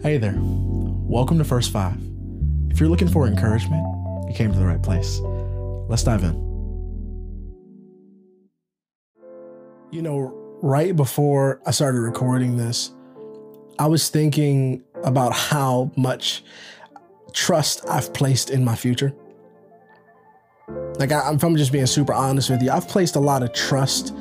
Hey there. Welcome to First Five. If you're looking for encouragement, you came to the right place. Let's dive in. You know, right before I started recording this, I was thinking about how much trust I've placed in my future. Like, I, if I'm just being super honest with you, I've placed a lot of trust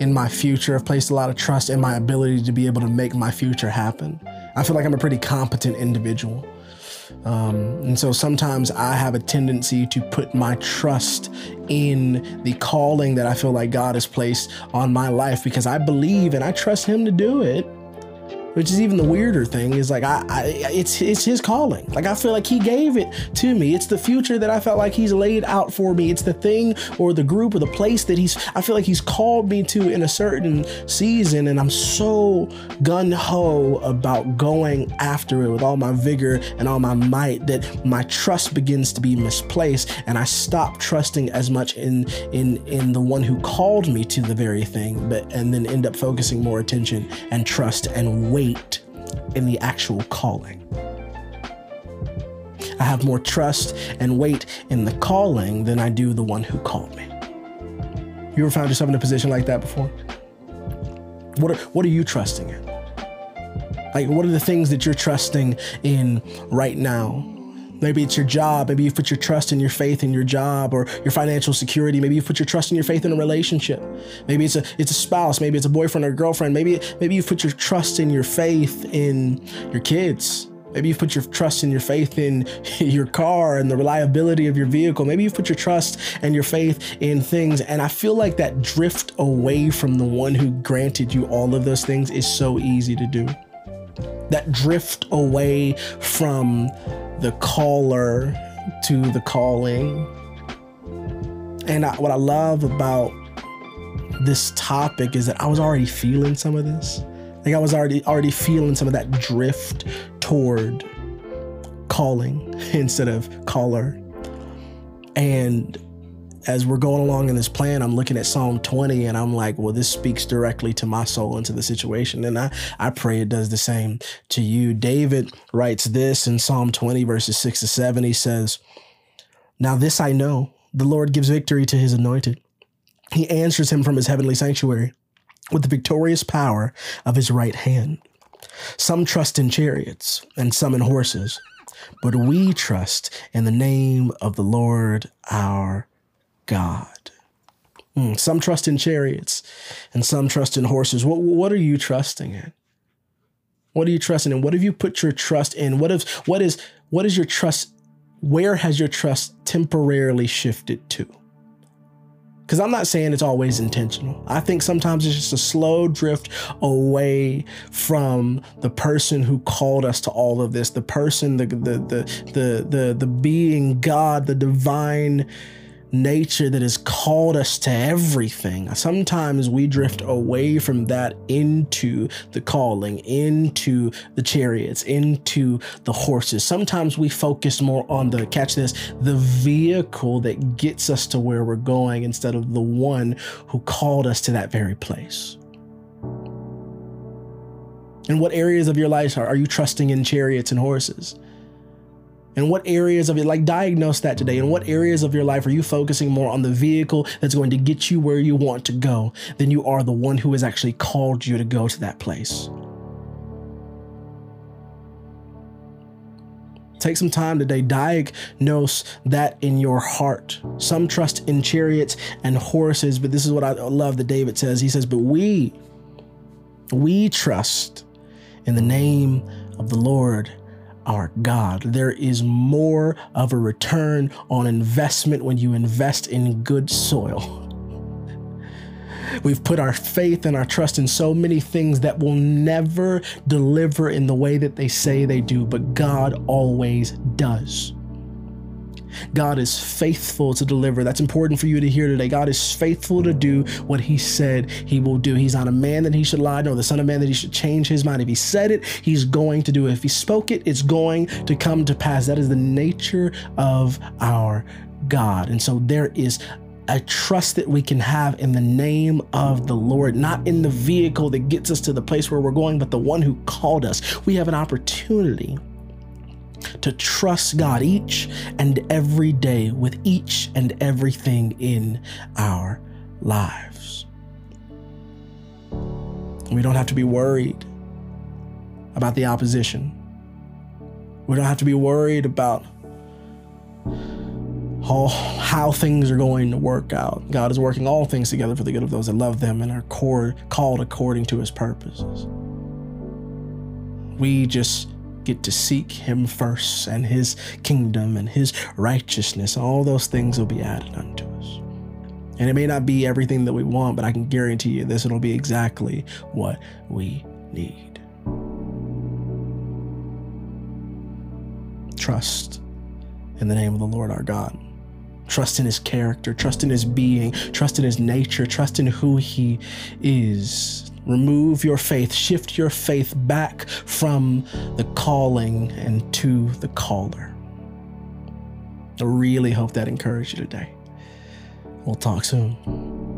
in my future. I've placed a lot of trust in my ability to be able to make my future happen. I feel like I'm a pretty competent individual. Um, and so sometimes I have a tendency to put my trust in the calling that I feel like God has placed on my life because I believe and I trust Him to do it which is even the weirder thing is like I, I, it's it's his calling. Like i feel like he gave it to me. It's the future that i felt like he's laid out for me. It's the thing or the group or the place that he's i feel like he's called me to in a certain season and i'm so gun-ho about going after it with all my vigor and all my might that my trust begins to be misplaced and i stop trusting as much in in in the one who called me to the very thing but and then end up focusing more attention and trust and wait weight in the actual calling. I have more trust and weight in the calling than I do the one who called me. You ever found yourself in a position like that before? What are, what are you trusting in? Like, what are the things that you're trusting in right now Maybe it's your job. Maybe you've put your trust and your faith in your job or your financial security. Maybe you've put your trust and your faith in a relationship. Maybe it's a it's a spouse. Maybe it's a boyfriend or girlfriend. Maybe maybe you've put your trust and your faith in your kids. Maybe you've put your trust and your faith in your car and the reliability of your vehicle. Maybe you've put your trust and your faith in things. And I feel like that drift away from the one who granted you all of those things is so easy to do. That drift away from the caller to the calling. And I, what I love about this topic is that I was already feeling some of this. Like I was already already feeling some of that drift toward calling instead of caller. And as we're going along in this plan, I'm looking at Psalm 20 and I'm like, well, this speaks directly to my soul and to the situation. And I, I pray it does the same to you. David writes this in Psalm 20, verses 6 to 7. He says, Now this I know, the Lord gives victory to his anointed. He answers him from his heavenly sanctuary with the victorious power of his right hand. Some trust in chariots and some in horses, but we trust in the name of the Lord our God. Mm, some trust in chariots and some trust in horses. What, what are you trusting in? What are you trusting in? What have you put your trust in? What if what is what is your trust? Where has your trust temporarily shifted to? Because I'm not saying it's always intentional. I think sometimes it's just a slow drift away from the person who called us to all of this, the person, the the the the the, the being God, the divine nature that has called us to everything. Sometimes we drift away from that into the calling, into the chariots, into the horses. Sometimes we focus more on the, catch this, the vehicle that gets us to where we're going instead of the one who called us to that very place. In what areas of your life are, are you trusting in chariots and horses? And what areas of it, like diagnose that today. And what areas of your life are you focusing more on the vehicle that's going to get you where you want to go than you are the one who has actually called you to go to that place? Take some time today, diagnose that in your heart. Some trust in chariots and horses, but this is what I love that David says. He says, But we, we trust in the name of the Lord our God. There is more of a return on investment when you invest in good soil. We've put our faith and our trust in so many things that will never deliver in the way that they say they do, but God always does. God is faithful to deliver. That's important for you to hear today. God is faithful to do what he said he will do. He's not a man that he should lie, nor the son of man that he should change his mind. If he said it, he's going to do it. If he spoke it, it's going to come to pass. That is the nature of our God. And so there is a trust that we can have in the name of the Lord, not in the vehicle that gets us to the place where we're going, but the one who called us. We have an opportunity to trust God each and every day with each and everything in our lives. We don't have to be worried about the opposition. We don't have to be worried about how, how things are going to work out. God is working all things together for the good of those that love them and are called according to his purposes. We just get to seek him first and his kingdom and his righteousness. All those things will be added unto us. And it may not be everything that we want, but I can guarantee you this it'll be exactly what we need. Trust in the name of the Lord our God. Trust in his character, trust in his being, trust in his nature, trust in who he is. Remove your faith, shift your faith back from the calling and to the caller. I really hope that encouraged you today. We'll talk soon.